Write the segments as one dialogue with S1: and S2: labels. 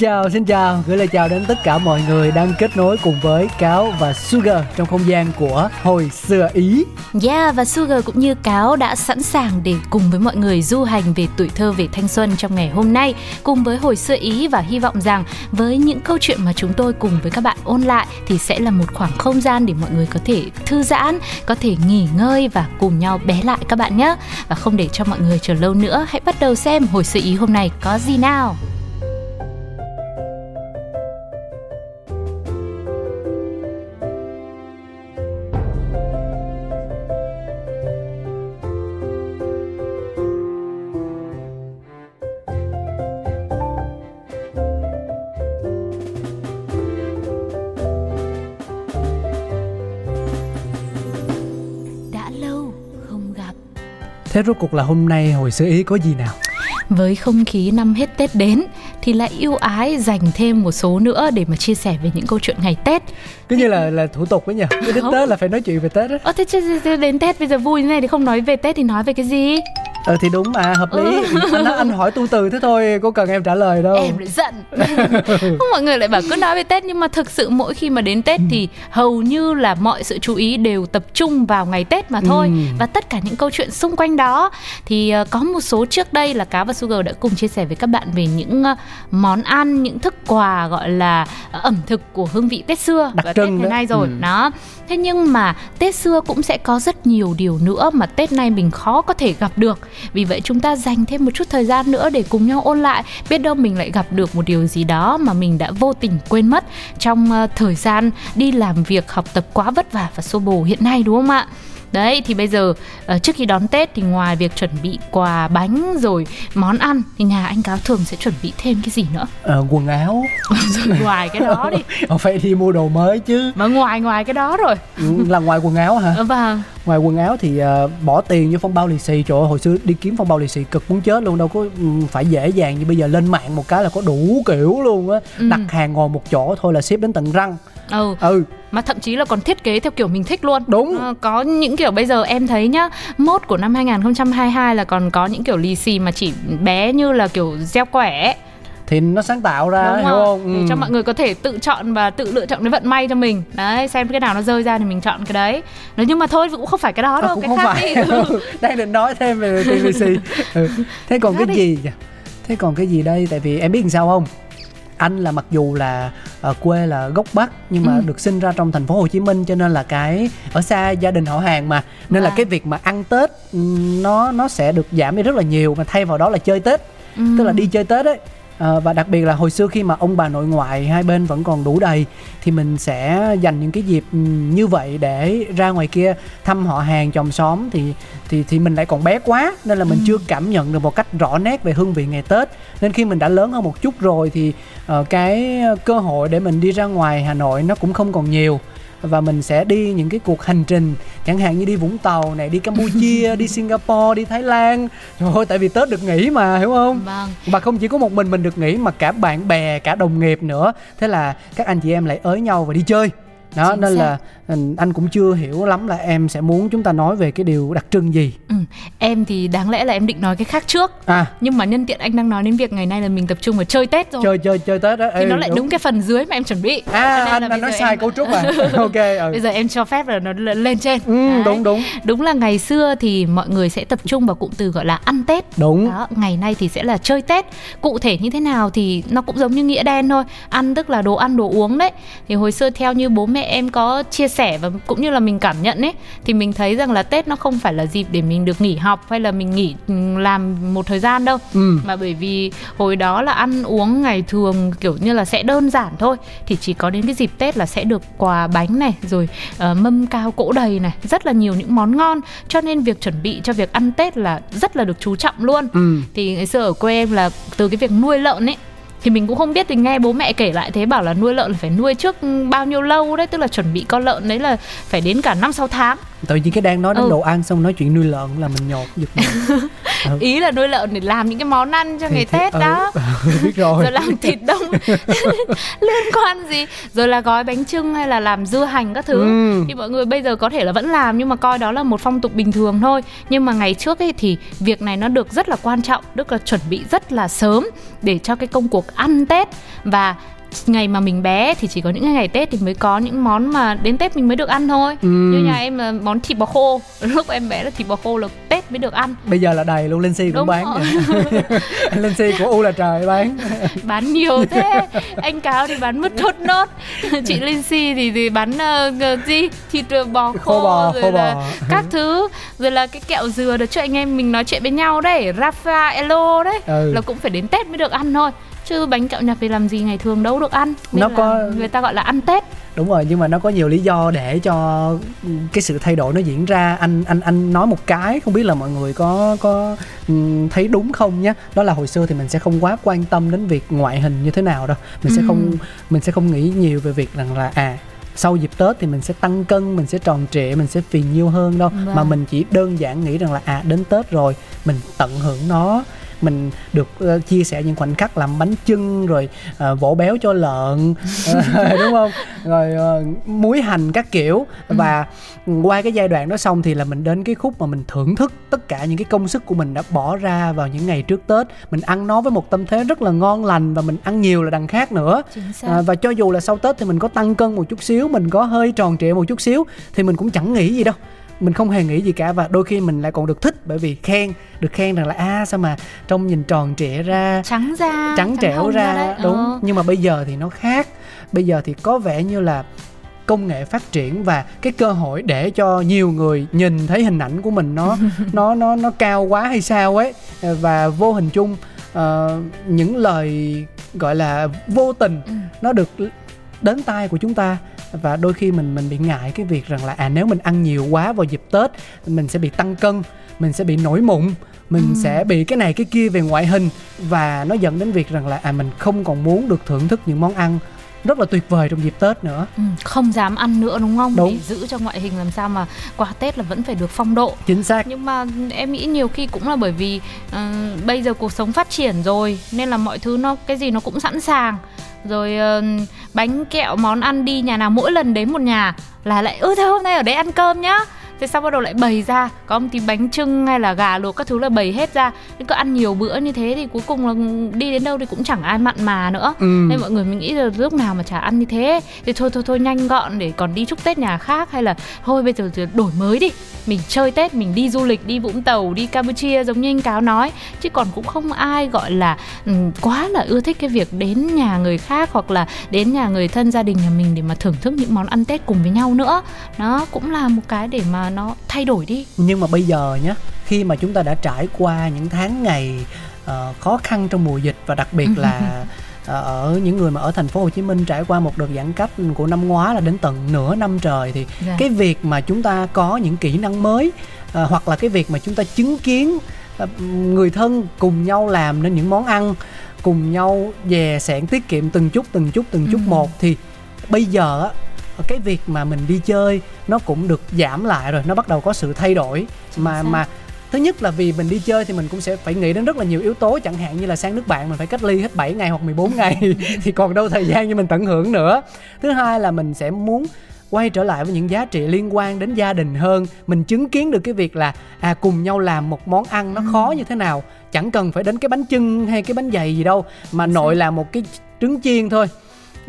S1: Chào, xin chào, gửi lời chào đến tất cả mọi người đang kết nối cùng với Cáo và Sugar trong không gian của Hồi xưa Ý.
S2: Yeah, và Sugar cũng như Cáo đã sẵn sàng để cùng với mọi người du hành về tuổi thơ, về thanh xuân trong ngày hôm nay cùng với Hồi xưa Ý và hy vọng rằng với những câu chuyện mà chúng tôi cùng với các bạn ôn lại thì sẽ là một khoảng không gian để mọi người có thể thư giãn, có thể nghỉ ngơi và cùng nhau bé lại các bạn nhé. Và không để cho mọi người chờ lâu nữa, hãy bắt đầu xem Hồi xưa Ý hôm nay có gì nào.
S1: Thế rốt cuộc là hôm nay Hồi xưa Ý có gì nào?
S2: với không khí năm hết Tết đến thì lại yêu ái dành thêm một số nữa để mà chia sẻ về những câu chuyện ngày Tết.
S1: Cứ như là là thủ tục ấy nhỉ? Đến. Tết là phải nói chuyện về Tết á.
S2: Ơ thế, chứ- đến Tết bây giờ vui thế này thì không nói về Tết thì nói về cái gì?
S1: Ờ thì đúng mà, hợp lý. Anh, anh hỏi tu từ thế thôi, có cần em trả lời đâu.
S2: Em lại giận. không mọi người lại bảo cứ nói về Tết nhưng mà thực sự mỗi khi mà đến Tết thì hầu như là mọi sự chú ý đều tập trung vào ngày Tết mà thôi.
S1: Ừ.
S2: Và tất cả những câu chuyện xung quanh đó thì ờ, có một số trước đây là Cá và Sugar đã cùng chia sẻ với các bạn về những ờ, món ăn, những thức quà gọi là ờ, ẩm thực của hương vị Tết xưa
S1: Đặc
S2: và
S1: trưng
S2: Tết ngày nay rồi.
S1: Ừ.
S2: Đó. Thế nhưng mà Tết xưa cũng sẽ có rất nhiều điều nữa mà Tết nay mình khó có thể gặp được. Vì vậy chúng ta dành thêm một chút thời gian nữa để cùng nhau ôn lại. Biết đâu mình lại gặp được một điều gì đó mà mình đã vô tình quên mất trong ờ, thời gian đi làm việc, học tập quá vất vả và xô bồ hiện nay, đúng không ạ? Đấy thì bây giờ ờ, trước khi đón Tết thì ngoài việc chuẩn bị quà bánh rồi món ăn thì nhà anh cáo thường sẽ chuẩn bị thêm cái gì nữa?
S1: Ờ, quần áo.
S2: rồi ngoài cái đó đi.
S1: Ờ, phải đi mua đồ mới chứ.
S2: Mà ngoài ngoài cái đó rồi.
S1: Ừ, là ngoài quần áo hả?
S2: Ờ, Vâng.
S1: Ngoài quần áo thì ờ, bỏ tiền vô phong bao lì xì Trời ơi, hồi xưa đi kiếm phong bao lì xì cực muốn chết luôn Đâu có ừ, phải dễ dàng như bây giờ lên mạng một cái là có đủ kiểu luôn á
S2: Ừ.
S1: Đặt hàng ngồi một chỗ thôi là ship đến tận răng
S2: Ừ.
S1: Ừ
S2: mà thậm chí là còn thiết kế theo kiểu mình thích luôn
S1: Đúng.
S2: Ờ, có những kiểu bây giờ em thấy nhá mốt của năm 2022 là còn có những kiểu lì xì mà chỉ bé như là kiểu gieo quẻ ấy.
S1: Thì nó sáng tạo ra
S2: đúng
S1: hiểu
S2: không?
S1: không?
S2: để
S1: Ừ.
S2: cho mọi người có thể tự chọn và tự lựa chọn cái vận may cho mình đấy xem cái nào nó rơi ra thì mình chọn cái đấy Nói nhưng mà thôi cũng không phải cái đó
S1: Ờ,
S2: đâu
S1: cũng
S2: cái
S1: không
S2: khác
S1: phải
S2: đi Ừ.
S1: Đang định nói thêm về xì ừ. Thế còn cái
S2: đi.
S1: gì? Thế còn cái gì đây? Tại vì em biết làm sao không? Anh là mặc dù là ờ, quê là gốc Bắc nhưng mà
S2: Ừ.
S1: được sinh ra trong thành phố Hồ Chí Minh cho nên là cái ở xa gia đình họ hàng mà nên là
S2: Vâng.
S1: cái việc mà ăn Tết nó nó sẽ được giảm đi rất là nhiều mà thay vào đó là chơi Tết
S2: Ừ.
S1: tức là đi chơi Tết ấy Ờ, và đặc biệt là hồi xưa khi mà ông bà nội ngoại hai bên vẫn còn đủ đầy thì mình sẽ dành những cái dịp như vậy để ra ngoài kia thăm họ hàng chòm xóm. Thì thì thì mình lại còn bé quá nên là mình
S2: Ừ.
S1: chưa cảm nhận được một cách rõ nét về hương vị ngày Tết. Nên khi mình đã lớn hơn một chút rồi thì ờ, cái cơ hội để mình đi ra ngoài Hà Nội nó cũng không còn nhiều và mình sẽ đi những cái cuộc hành trình. Chẳng hạn như đi Vũng Tàu này đi Campuchia đi Singapore đi Thái Lan. Trời ơi tại vì Tết được nghỉ mà hiểu không?
S2: Vâng.
S1: Và không chỉ có một mình mình được nghỉ mà cả bạn bè cả đồng nghiệp nữa. Thế là các anh chị em lại ới nhau và đi chơi đó
S2: Chính
S1: nên
S2: xác.
S1: là anh cũng chưa hiểu lắm là em sẽ muốn chúng ta nói về cái điều đặc trưng gì.
S2: Ừ. em thì đáng lẽ là em định nói cái khác trước.
S1: À.
S2: Nhưng mà nhân tiện anh đang nói đến việc ngày nay là mình tập trung vào chơi Tết rồi.
S1: Chơi chơi chơi tết đó
S2: thì nó lại đúng. cái phần dưới mà em chuẩn bị.
S1: À anh, anh nói sai
S2: em-
S1: cấu trúc à? Ok ừ.
S2: bây giờ em cho phép là nó lên lên trên.
S1: Ừ
S2: Đấy.
S1: đúng đúng.
S2: Đúng là ngày xưa thì mọi người sẽ tập trung vào cụm từ gọi là ăn tết.
S1: Đúng.
S2: Đó ngày nay thì sẽ là chơi tết. Cụ thể như thế nào thì nó cũng giống như nghĩa đen thôi. Ăn tức là đồ ăn đồ uống đấy. Thì hồi xưa theo như bố mẹ em có chia sẻ và cũng như là mình cảm nhận ấy thì mình thấy rằng là tết nó không phải là dịp để mình được nghỉ học hay là mình nghỉ ừ, làm một thời gian đâu.
S1: Ừ.
S2: Mà bởi vì hồi đó là ăn uống ngày thường kiểu như là sẽ đơn giản thôi thì chỉ có đến cái dịp tết là sẽ được quà bánh này rồi ờ, mâm cao cỗ đầy này rất là nhiều những món ngon. Cho nên việc chuẩn bị cho việc ăn tết là rất là được chú trọng luôn.
S1: Ừ.
S2: Thì ngày xưa ở quê em là từ cái việc nuôi lợn ấy thì mình cũng không biết, thì nghe bố mẹ kể lại thế, bảo là nuôi lợn là phải nuôi trước bao nhiêu lâu đấy, tức là chuẩn bị con lợn đấy là phải đến cả năm, sáu tháng
S1: tự nhiên cái đang nói đến
S2: Ừ.
S1: đồ ăn xong nói chuyện nuôi lợn là mình nhột giật mình. Ừ.
S2: ý là nuôi lợn để làm những cái món ăn cho
S1: Thì-
S2: ngày
S1: thì-
S2: tết
S1: ừ,
S2: đó
S1: biết rồi.
S2: Rồi làm thịt đông. Liên quan gì? Rồi là gói bánh trưng hay là làm dưa hành các thứ.
S1: Ừ.
S2: thì mọi người bây giờ có thể là vẫn làm nhưng mà coi đó là một phong tục bình thường thôi. Nhưng mà ngày trước ấy thì việc này nó được rất là quan trọng. Tức là chuẩn bị rất là sớm để cho cái công cuộc ăn tết. Và ngày mà mình bé thì chỉ có những ngày tết thì mới có những món mà đến tết mình mới được ăn thôi.
S1: Ừ.
S2: như nhà em là món thịt bò khô. Lúc em bé là thịt bò khô là tết mới được ăn.
S1: Bây giờ là đầy luôn linh si cũng
S2: Đúng
S1: bán linh si của u là trời bán.
S2: Bán nhiều thế. Anh cáo thì bán mứt thốt nốt. Chị Linh Si thì thì bán uh, gì? Thịt bò khô,
S1: Khô bò,
S2: rồi
S1: khô
S2: là
S1: bò.
S2: các thứ. Rồi là cái kẹo dừa được cho anh em mình nói chuyện với nhau đấy. Raffaello đấy.
S1: Ừ.
S2: là cũng phải đến Tết mới được ăn thôi chứ bánh kẹo nhập thì làm gì ngày thường đâu được ăn. Nên
S1: Nó có-
S2: người ta gọi là ăn Tết.
S1: Đúng rồi nhưng mà nó có nhiều lý do để cho cái sự thay đổi nó diễn ra. Anh anh anh nói một cái không biết là mọi người có có ừm, thấy đúng không nhé đó là hồi xưa thì mình sẽ không quá quan tâm đến việc ngoại hình như thế nào đâu. Mình sẽ
S2: Ừ.
S1: không mình sẽ không nghĩ nhiều về việc rằng là à sau dịp Tết thì mình sẽ tăng cân, mình sẽ tròn trịa, mình sẽ phì nhiêu hơn đâu.
S2: Vâng.
S1: mà mình chỉ đơn giản nghĩ rằng là à đến Tết rồi mình tận hưởng nó mình được ờ, chia sẻ những khoảnh khắc làm bánh chưng rồi ờ, vỗ béo cho lợn ờ, đúng không? Rồi ờ, muối hành các kiểu. Và qua cái giai đoạn đó xong thì là mình đến cái khúc mà mình thưởng thức tất cả những cái công sức của mình đã bỏ ra vào những ngày trước Tết. Mình ăn nó với một tâm thế rất là ngon lành và mình ăn nhiều là đằng khác nữa. À, và cho dù là sau Tết thì mình có tăng cân một chút xíu mình có hơi tròn trịa một chút xíu thì mình cũng chẳng nghĩ gì đâu mình không hề nghĩ gì cả và đôi khi mình lại còn được thích bởi vì khen được khen rằng là a sao mà trông nhìn tròn trịa ra
S2: trắng da
S1: trắng trẻo
S2: hồng
S1: ra,
S2: đấy.
S1: đúng
S2: Ờ.
S1: nhưng mà bây giờ thì nó khác bây giờ thì có vẻ như là công nghệ phát triển và cái cơ hội để cho nhiều người nhìn thấy hình ảnh của mình nó nó nó nó cao quá hay sao ấy và vô hình chung ờ, những lời gọi là vô tình
S2: Ừ.
S1: nó được đến tai của chúng ta và đôi khi mình mình bị ngại cái việc rằng là à nếu mình ăn nhiều quá vào dịp Tết mình sẽ bị tăng cân mình sẽ bị nổi mụn mình
S2: Ừ.
S1: sẽ bị cái này cái kia về ngoại hình và nó dẫn đến việc rằng là à mình không còn muốn được thưởng thức những món ăn rất là tuyệt vời trong dịp Tết nữa.
S2: Ừ, không dám ăn nữa đúng không?
S1: Đúng.
S2: để giữ cho ngoại hình làm sao mà qua Tết là vẫn phải được phong độ.
S1: Chính xác.
S2: Nhưng mà em nghĩ nhiều khi cũng là bởi vì ờ, bây giờ cuộc sống phát triển rồi nên là mọi thứ nó cái gì nó cũng sẵn sàng. Rồi ờ, bánh kẹo món ăn đi nhà nào mỗi lần đến một nhà là lại ư thế hôm nay ở đây ăn cơm nhá thế sau bắt đầu lại bày ra? Có một tí bánh trưng hay là gà luộc các thứ là bày hết ra. Nhưng cứ ăn nhiều bữa như thế thì cuối cùng là đi đến đâu thì cũng chẳng ai mặn mà nữa.
S1: Ừ.
S2: nên mọi người mình nghĩ là lúc nào mà chả ăn như thế. Thì thôi thôi thôi nhanh gọn để còn đi chúc tết nhà khác hay là thôi bây giờ đổi mới đi. Mình chơi tết mình đi du lịch đi vũng tàu đi campuchia giống như anh cáo nói. Chứ còn cũng không ai gọi là ừ, quá là ưa thích cái việc đến nhà người khác hoặc là đến nhà người thân gia đình nhà mình để mà thưởng thức những món ăn tết cùng với nhau nữa. Nó cũng là một cái để mà nó thay đổi đi
S1: nhưng mà bây giờ nhé khi mà chúng ta đã trải qua những tháng ngày ờ, khó khăn trong mùa dịch và đặc biệt là ờ, ở những người mà ở thành phố Hồ Chí Minh trải qua một đợt giãn cách của năm ngoái là đến tận nửa năm trời thì
S2: Dạ.
S1: cái việc mà chúng ta có những kỹ năng mới ờ, hoặc là cái việc mà chúng ta chứng kiến ờ, người thân cùng nhau làm nên những món ăn cùng nhau dè sẻn tiết kiệm từng chút từng chút từng chút
S2: Ừ.
S1: một thì bây giờ cái việc mà mình đi chơi nó cũng được giảm lại rồi nó bắt đầu có sự thay đổi. Mà
S2: xác.
S1: mà thứ nhất là vì mình đi chơi thì mình cũng sẽ phải nghĩ đến rất là nhiều yếu tố chẳng hạn như là sang nước bạn mình phải cách ly hết 7 ngày hoặc 14 ngày thì còn đâu thời gian cho mình tận hưởng nữa. Thứ hai là mình sẽ muốn quay trở lại với những giá trị liên quan đến gia đình hơn. Mình chứng kiến được cái việc là à cùng nhau làm một món ăn nó khó như thế nào chẳng cần phải đến cái bánh chưng hay cái bánh dày gì đâu mà nội làm một cái trứng chiên thôi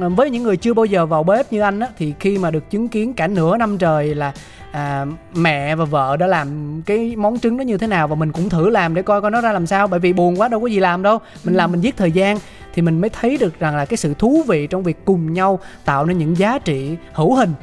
S1: với những người chưa bao giờ vào bếp như anh á thì khi mà được chứng kiến cả nửa năm trời là à, mẹ và vợ đã làm cái món trứng đó như thế nào và mình cũng thử làm để coi coi nó ra làm sao bởi vì buồn quá đâu có gì làm đâu. Mình làm mình giết thời gian thì mình mới thấy được rằng là cái sự thú vị trong việc cùng nhau tạo nên những giá trị hữu hình.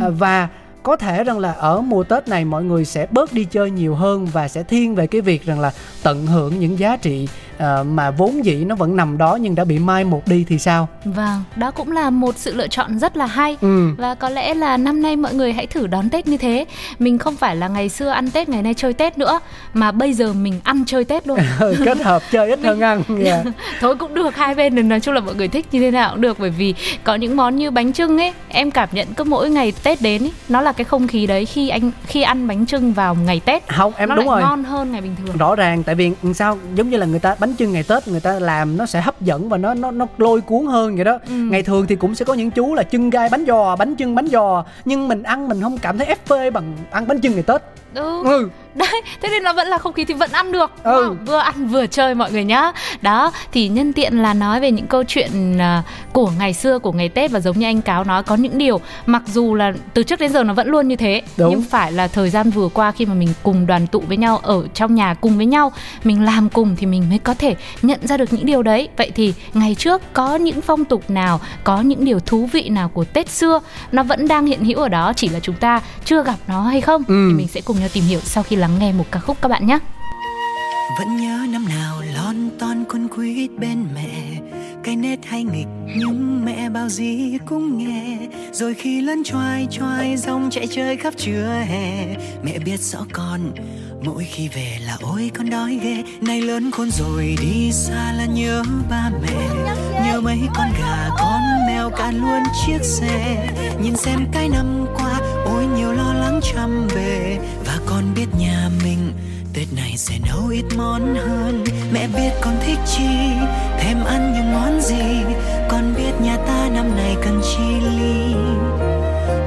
S1: À, và có thể rằng là ở mùa Tết này mọi người sẽ bớt đi chơi nhiều hơn và sẽ thiên về cái việc rằng là tận hưởng những giá trị ờ, mà vốn dĩ nó vẫn nằm đó nhưng đã bị mai một đi thì sao
S2: Vâng, đó cũng là một sự lựa chọn rất là hay.
S1: ừ
S2: Và có lẽ là năm nay mọi người hãy thử đón Tết như thế. Mình không phải là ngày xưa ăn Tết, ngày nay chơi Tết nữa, mà bây giờ mình ăn chơi Tết luôn.
S1: kết hợp chơi ít hơn ăn Dạ.
S2: Thôi cũng được hai bên nói chung là mọi người thích như thế nào cũng được bởi vì có những món như bánh trưng ấy, em cảm nhận cứ mỗi ngày Tết đến ấy, nó là cái không khí đấy khi anh khi ăn bánh trưng vào ngày Tết.
S1: không em
S2: nó
S1: đúng
S2: lại
S1: rồi
S2: ngon hơn ngày bình thường.
S1: rõ ràng tại vì sao giống như là người ta bánh trưng ngày tết người ta làm nó sẽ hấp dẫn và nó nó nó lôi cuốn hơn vậy đó
S2: Ừ.
S1: ngày thường thì cũng sẽ có những chú là trưng gai bánh giò bánh trưng bánh giò nhưng mình ăn mình không cảm thấy ép phê bằng ăn bánh trưng ngày tết
S2: Ừ.
S1: ừ
S2: Đấy, thế nên nó vẫn là không khí thì vẫn ăn được
S1: Ừ.
S2: Vừa ăn vừa chơi mọi người nhá Đó, thì nhân tiện là nói về những câu chuyện à, của ngày xưa, của ngày Tết Và giống như anh Cáo nói, có những điều Mặc dù là từ trước đến giờ nó vẫn luôn như thế
S1: Đúng.
S2: Nhưng phải là thời gian vừa qua khi mà mình cùng đoàn tụ với nhau Ở trong nhà cùng với nhau Mình làm cùng thì mình mới có thể nhận ra được những điều đấy Vậy thì ngày trước có những phong tục nào Có những điều thú vị nào của Tết xưa Nó vẫn đang hiện hữu ở đó Chỉ là chúng ta chưa gặp nó hay không
S1: Ừ.
S2: Thì mình sẽ cùng nhau tìm hiểu sau khi lắng nghe một ca khúc các bạn nhé.
S3: Vẫn nhớ năm nào lon ton con quýt bên mẹ, cái nét hay nghịch nhưng mẹ bao gì cũng nghe. Rồi khi lớn choai choai rong chạy chơi khắp trưa hè, mẹ biết rõ con, mỗi khi về là ôi con đói ghê. Nay lớn khôn rồi đi xa là nhớ ba mẹ, nhớ mấy con gà, con mèo cả luôn chiếc xe. Nhìn xem cái năm qua, ôi nhiều lo chăm về và con biết nhà mình. Tết này sẽ nấu ít món hơn. Mẹ biết con thích chi thêm ăn những món gì. Con biết nhà ta năm nay cần chi ly.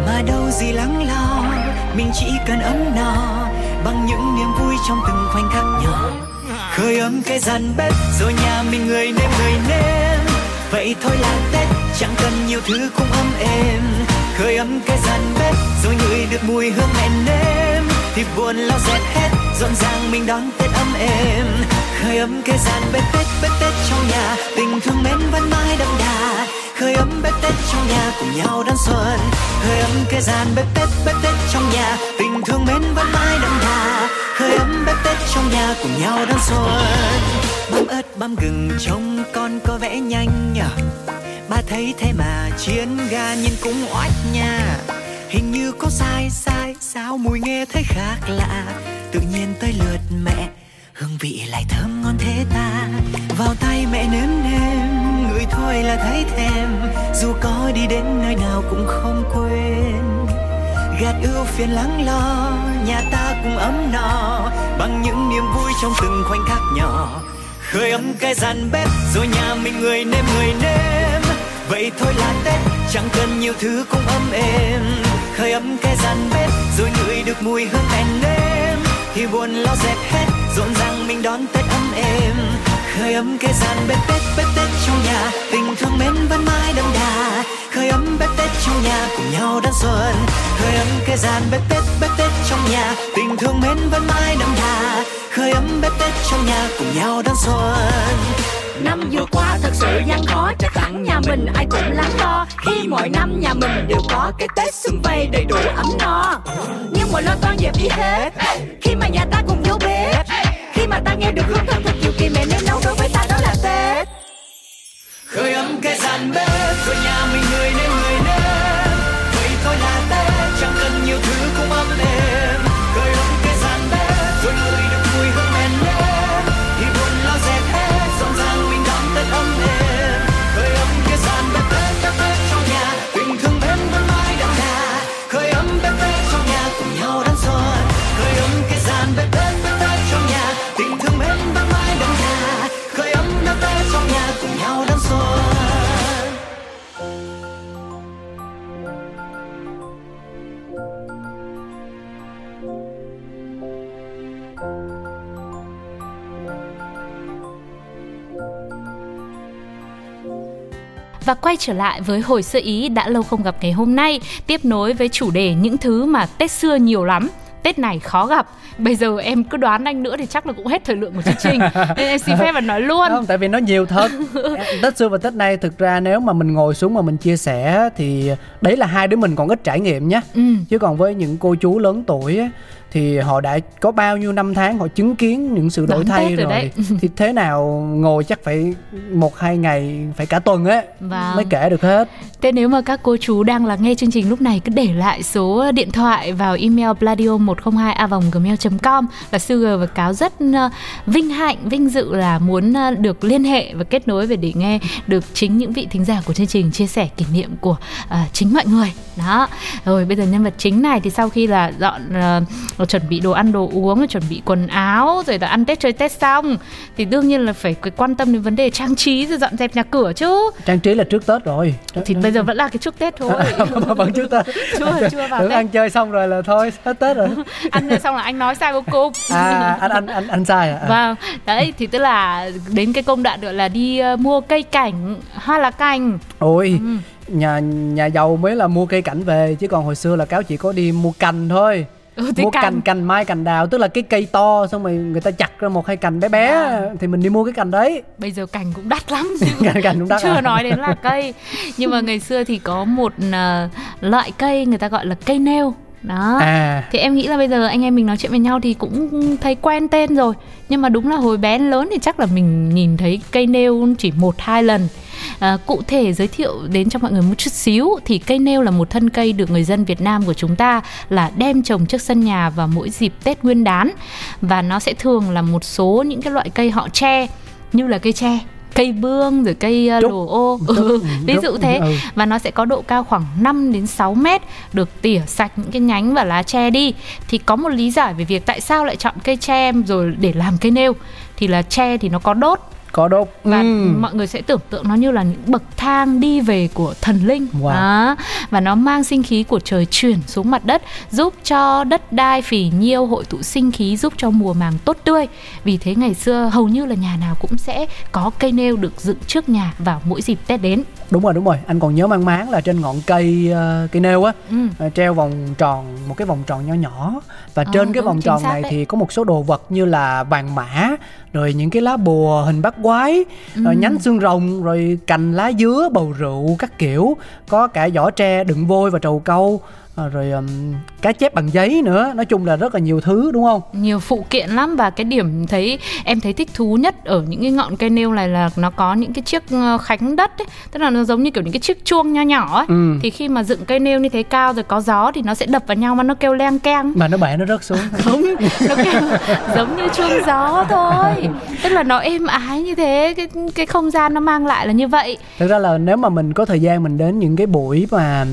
S3: Mà đâu gì lắng lo, Mình chỉ cần ấm no. Bằng những niềm vui trong từng khoảnh khắc nhỏ. Khơi ấm cái gian bếp, Rồi nhà mình người nêm người nêm. Vậy thôi là Tết, Chẳng cần nhiều thứ cũng ấm êm. Khơi ấm cái gian bếp, Rồi ngửi được mùi hương mẹ nếm Thì buồn lo dẹp hết Rộn ràng mình đón Tết ấm êm. Khơi ấm cái gian bếp Tết bếp Tết trong nhà, Tình thương mến vẫn mãi đậm đà. Khơi ấm bếp Tết trong nhà, cùng nhau đón xuân. Khơi ấm cái gian bếp Tết bếp Tết trong nhà, Tình thương mến vẫn mãi đậm đà. Khơi ấm bếp Tết trong nhà, cùng nhau đón xuân. Băm ớt băm gừng, trông con có vẻ Ba thấy thế mà chiến ga nhìn cũng oách nha. Hình như có sai sai, sao mùi nghe thấy khác lạ. Tự nhiên tới lượt mẹ, Hương vị lại thơm ngon thế ta. Vào tay mẹ nếm nếm, Người thôi là thấy thèm. Dù có đi đến nơi nào cũng không quên. Gạt ưu phiền lắng lo, nhà ta cũng ấm no. Bằng những niềm vui trong từng khoảnh khắc nhỏ. Khơi ấm cái gian bếp, rồi nhà mình người nêm người nêm vậy thôi là tết, chẳng cần nhiều thứ cũng ấm êm. Khơi ấm cái gian bếp, rồi ngửi được mùi hương đèn nêm thì buồn lo dẹp hết, rộn ràng mình đón tết ấm êm. Khơi ấm cái gian bếp, tết bếp, tết trong nhà. Tình thương mến vẫn mãi đậm đà. Khơi ấm bếp, tết trong nhà, cùng nhau đón xuân. Khơi ấm cái gian bếp, tết bếp, tết trong nhà. Tình thương mến vẫn mãi đậm đà. Khơi ấm bếp, tết trong nhà, cùng nhau đón xuân.
S4: Năm vừa qua thật sự gian khó, Chắc hẳn nhà mình ai cũng lắng lo. Khi mỗi năm nhà mình đều có cái Tết xuân vầy đầy đủ ấm no. Nhưng mọi lo toan dẹp đi hết. Khi mà nhà ta cùng vô bếp Khi mà ta nghe được hương thơm thật nhiều kỳ mẹ nên nấu đối với ta, đó là Tết.
S3: Khơi ấm cái dàn bếp, rồi nhà mình người nên
S2: Và quay trở lại với hồi sơ ý đã lâu không gặp ngày hôm nay Tiếp nối với chủ đề những thứ mà Tết xưa nhiều lắm Tết này khó gặp. Bây giờ em cứ đoán anh nữa thì chắc là cũng hết thời lượng của chương trình. Nên em xin phép và nói luôn.
S1: Không tại vì nó nhiều thật. Tết xưa và tết nay thực ra nếu mà mình ngồi xuống mà mình chia sẻ thì đấy là hai đứa mình còn ít trải nghiệm nhé
S2: ừ.
S1: chứ còn với những cô chú lớn tuổi thì họ đã có bao nhiêu năm tháng họ chứng kiến những sự đổi thay
S2: rồi
S1: rồi, thì thế nào ngồi chắc phải một hai ngày phải cả tuần ấy
S2: Vâng.
S1: mới kể được hết
S2: Thế nếu mà các cô chú đang là nghe chương trình lúc này cứ để lại số điện thoại vào email pladio 102 gmail com và Sugar và Cáo rất ờ, vinh hạnh, vinh dự là muốn ờ, được liên hệ và kết nối về để nghe được chính những vị thính giả của chương trình chia sẻ kỷ niệm của ờ, chính mọi người. Đó. Rồi bây giờ nhân vật chính này thì sau khi là dọn chuẩn bị đồ ăn đồ uống chuẩn bị quần áo rồi là ăn Tết chơi Tết xong thì đương nhiên là phải quan tâm đến vấn đề trang trí rồi dọn dẹp nhà cửa chứ.
S1: trang trí là trước tết rồi
S2: Thì bây giờ vẫn là cái trước Tết thôi.
S1: vẫn trước tết
S2: chưa chưa vào
S1: Tưởng
S2: Tết.
S1: ăn chơi xong rồi là thôi hết tết rồi
S2: Ăn xong là anh nói sai vô cùng.
S1: à anh anh anh anh sai à, à.
S2: Vâng, đấy thì tức là đến cái công đoạn nữa là đi ờ, mua cây cảnh, hoa lá cành.
S1: ôi
S2: Ừ.
S1: nhà nhà giàu mới là mua cây cảnh về chứ còn hồi xưa là cáo chỉ có đi mua cành thôi
S2: Ừ,
S1: mua
S2: cành.
S1: cành cành mai cành đào tức là cái cây to xong rồi người ta chặt ra một hai cành bé bé
S2: Vâng.
S1: thì mình đi mua cái cành đấy
S2: Bây giờ cảnh cũng đắt lắm
S1: cành cành cũng đắt
S2: Chưa
S1: à.
S2: nói đến là cây. Nhưng mà ngày xưa thì có một ờ, loại cây người ta gọi là cây nêu. Đó.
S1: à.
S2: Thì em nghĩ là bây giờ anh em mình nói chuyện với nhau thì cũng thấy quen tên rồi. Nhưng mà đúng là hồi bé lớn thì chắc là mình nhìn thấy cây nêu chỉ một hai lần. À, Cụ thể giới thiệu đến cho mọi người một chút xíu Thì cây nêu là một thân cây được người dân Việt Nam của chúng ta Là đem trồng trước sân nhà vào mỗi dịp Tết Nguyên đán. Và nó sẽ thường là một số những cái loại cây họ tre Như là cây tre cây bương rồi cây uh,
S1: Trúc.
S2: lồ ô. Ừ,
S1: ừ,
S2: ví dụ thế.
S1: Ừ.
S2: và nó sẽ có độ cao khoảng 5 đến 6 mét được tỉa sạch những cái nhánh và lá tre đi. Thì có một lý giải về việc tại sao lại chọn cây tre rồi để làm cây nêu. Thì là tre thì nó có đốt
S1: có đốt
S2: và
S1: Ừ.
S2: mọi người sẽ tưởng tượng nó như là những bậc thang đi về của thần linh
S1: Wow.
S2: Đó. và nó mang sinh khí của trời chuyển xuống mặt đất giúp cho đất đai phì nhiêu hội tụ sinh khí giúp cho mùa màng tốt tươi vì thế ngày xưa hầu như là nhà nào cũng sẽ có cây nêu được dựng trước nhà vào mỗi dịp tết đến
S1: đúng rồi đúng rồi. Anh còn nhớ mang máng là trên ngọn cây ờ, cây nêu á.
S2: Ừ.
S1: ờ, treo vòng tròn một cái vòng tròn nho nhỏ. Và
S2: Ờ,
S1: trên cái vòng tròn này
S2: đấy.
S1: thì có một số đồ vật như là vàng mã rồi những cái lá bùa hình bát quái rồi nhánh xương rồng rồi cành lá dứa bầu rượu các kiểu. Có cả vỏ tre đựng vôi và trầu câu ờ, rồi ừm, cá chép bằng giấy nữa. Nói chung là rất là nhiều thứ đúng không?
S2: Nhiều phụ kiện lắm và cái điểm thấy em thấy thích thú nhất ở những cái ngọn cây nêu này là nó có những cái chiếc khánh đất ấy, tức là nó giống như kiểu những cái chiếc chuông nho nhỏ ấy.
S1: Ừ.
S2: thì khi mà dựng cây nêu như thế cao rồi có gió thì nó sẽ đập vào nhau mà nó kêu leng keng.
S1: Mà nó bể nó rớt xuống.
S2: Không nó kêu giống như chuông gió thôi. Tức là nó êm ái như thế cái cái không gian nó mang lại là như vậy.
S1: Thực ra là nếu mà mình có thời gian mình đến những cái buổi mà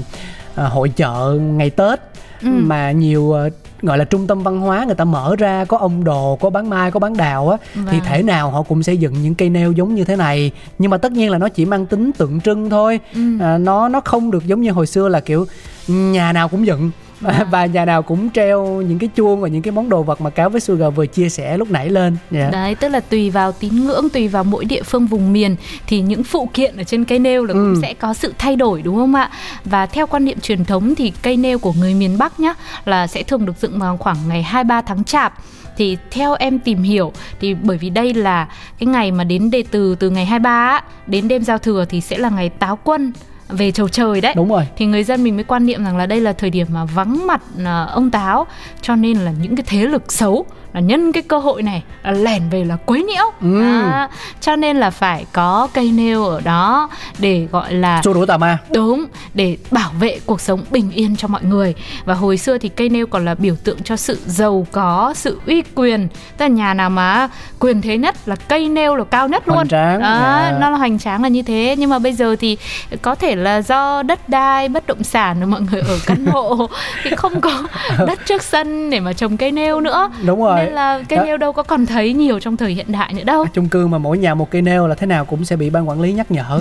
S1: hội chợ ngày tết
S2: Ừ.
S1: mà nhiều ờ, gọi là trung tâm văn hóa người ta mở ra có ông đồ có bán mai có bán đào á thì
S2: Vâng.
S1: thể nào họ cũng sẽ dựng những cây nêu giống như thế này nhưng mà tất nhiên là nó chỉ mang tính tượng trưng thôi
S2: Ừ.
S1: à, nó nó không được giống như hồi xưa là kiểu nhà nào cũng dựng Và nhà nào cũng treo những cái chuông và những cái món đồ vật mà cáo với Sugar vừa chia sẻ lúc nãy lên dạ
S2: Đấy, tức là tùy vào tín ngưỡng, tùy vào mỗi địa phương vùng miền thì những phụ kiện ở trên cây nêu là cũng
S1: Ừ.
S2: sẽ có sự thay đổi đúng không ạ? Và theo quan niệm truyền thống thì cây nêu của người miền Bắc nhá là sẽ thường được dựng vào khoảng ngày 23 tháng Chạp thì theo em tìm hiểu thì bởi vì đây là cái ngày mà đến đề từ từ ngày 23 á, đến đêm giao thừa thì sẽ là ngày táo quân về chầu trời đấy.
S1: Đúng rồi.
S2: Thì người dân mình mới quan niệm rằng là đây là thời điểm mà vắng mặt à, ông táo. Cho nên là những cái thế lực xấu là nhân cái cơ hội này là lẻn về là quấy nhiễu.
S1: Ừ.
S2: à, cho nên là phải có cây nêu ở đó để gọi là
S1: xua đuổi tà ma.
S2: Đúng, để bảo vệ cuộc sống bình yên cho mọi người. Và hồi xưa thì cây nêu còn là biểu tượng cho sự giàu có, sự uy quyền. Tức là nhà nào mà quyền thế nhất là cây nêu là cao nhất luôn.
S1: Hoành tráng,
S2: Đó,
S1: dạ.
S2: Nó là hoành tráng là như thế. Nhưng mà bây giờ thì có thể là do đất đai, bất động sản rồi mọi người ở căn hộ. Thì không có đất trước sân để mà trồng cây nêu nữa.
S1: Đúng rồi.
S2: Nên là cây
S1: Đó.
S2: nêu đâu có còn thấy nhiều trong thời hiện đại nữa đâu.
S1: Chung cư mà mỗi nhà một cây nêu là thế nào cũng sẽ bị ban quản lý nhắc nhở.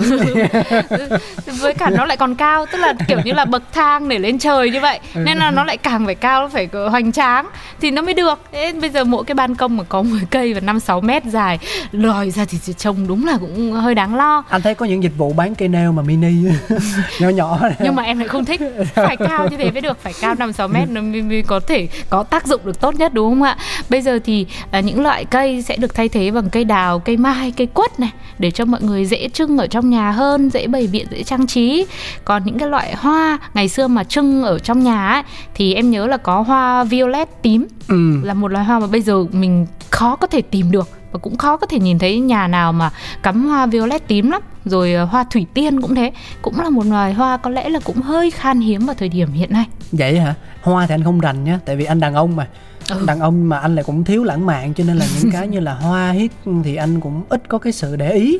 S2: Với cả nó lại còn cao tức là kiểu như là bậc thang để lên trời như vậy. Nên là nó lại càng phải cao phải hoành tráng. Thì nó mới được. Thế bây giờ mỗi cái ban công mà có 10 cây và năm sáu mét dài lòi ra thì trông đúng là cũng hơi đáng lo.
S1: Anh thấy có những dịch vụ bán cây nêu mà mini nhỏ nhỏ. Này.
S2: nhưng mà em lại không thích. Phải cao như thế mới được phải cao năm sáu mét nó mới, mới có thể có tác dụng được tốt nhất đúng không ạ? Bây giờ thì à, những loại cây sẽ được thay thế bằng cây đào cây mai cây quất này để cho mọi người dễ trưng ở trong nhà hơn dễ bày biện dễ trang trí. Còn những cái loại hoa ngày xưa mà trưng ở trong nhà ấy, thì em nhớ là có hoa violet tím.
S1: Ừ.
S2: là một loài hoa mà bây giờ mình khó có thể tìm được và cũng khó có thể nhìn thấy nhà nào mà cắm hoa violet tím lắm rồi ờ, hoa thủy tiên cũng thế. Cũng là một loài hoa có lẽ là cũng hơi khan hiếm vào thời điểm hiện nay.
S1: Vậy hả? Hoa thì anh không rành nhá tại vì anh đàn ông mà.
S2: Ừ.
S1: đàn ông mà anh lại cũng thiếu lãng mạn cho nên là những cái như là hoa hiết thì anh cũng ít có cái sự để ý.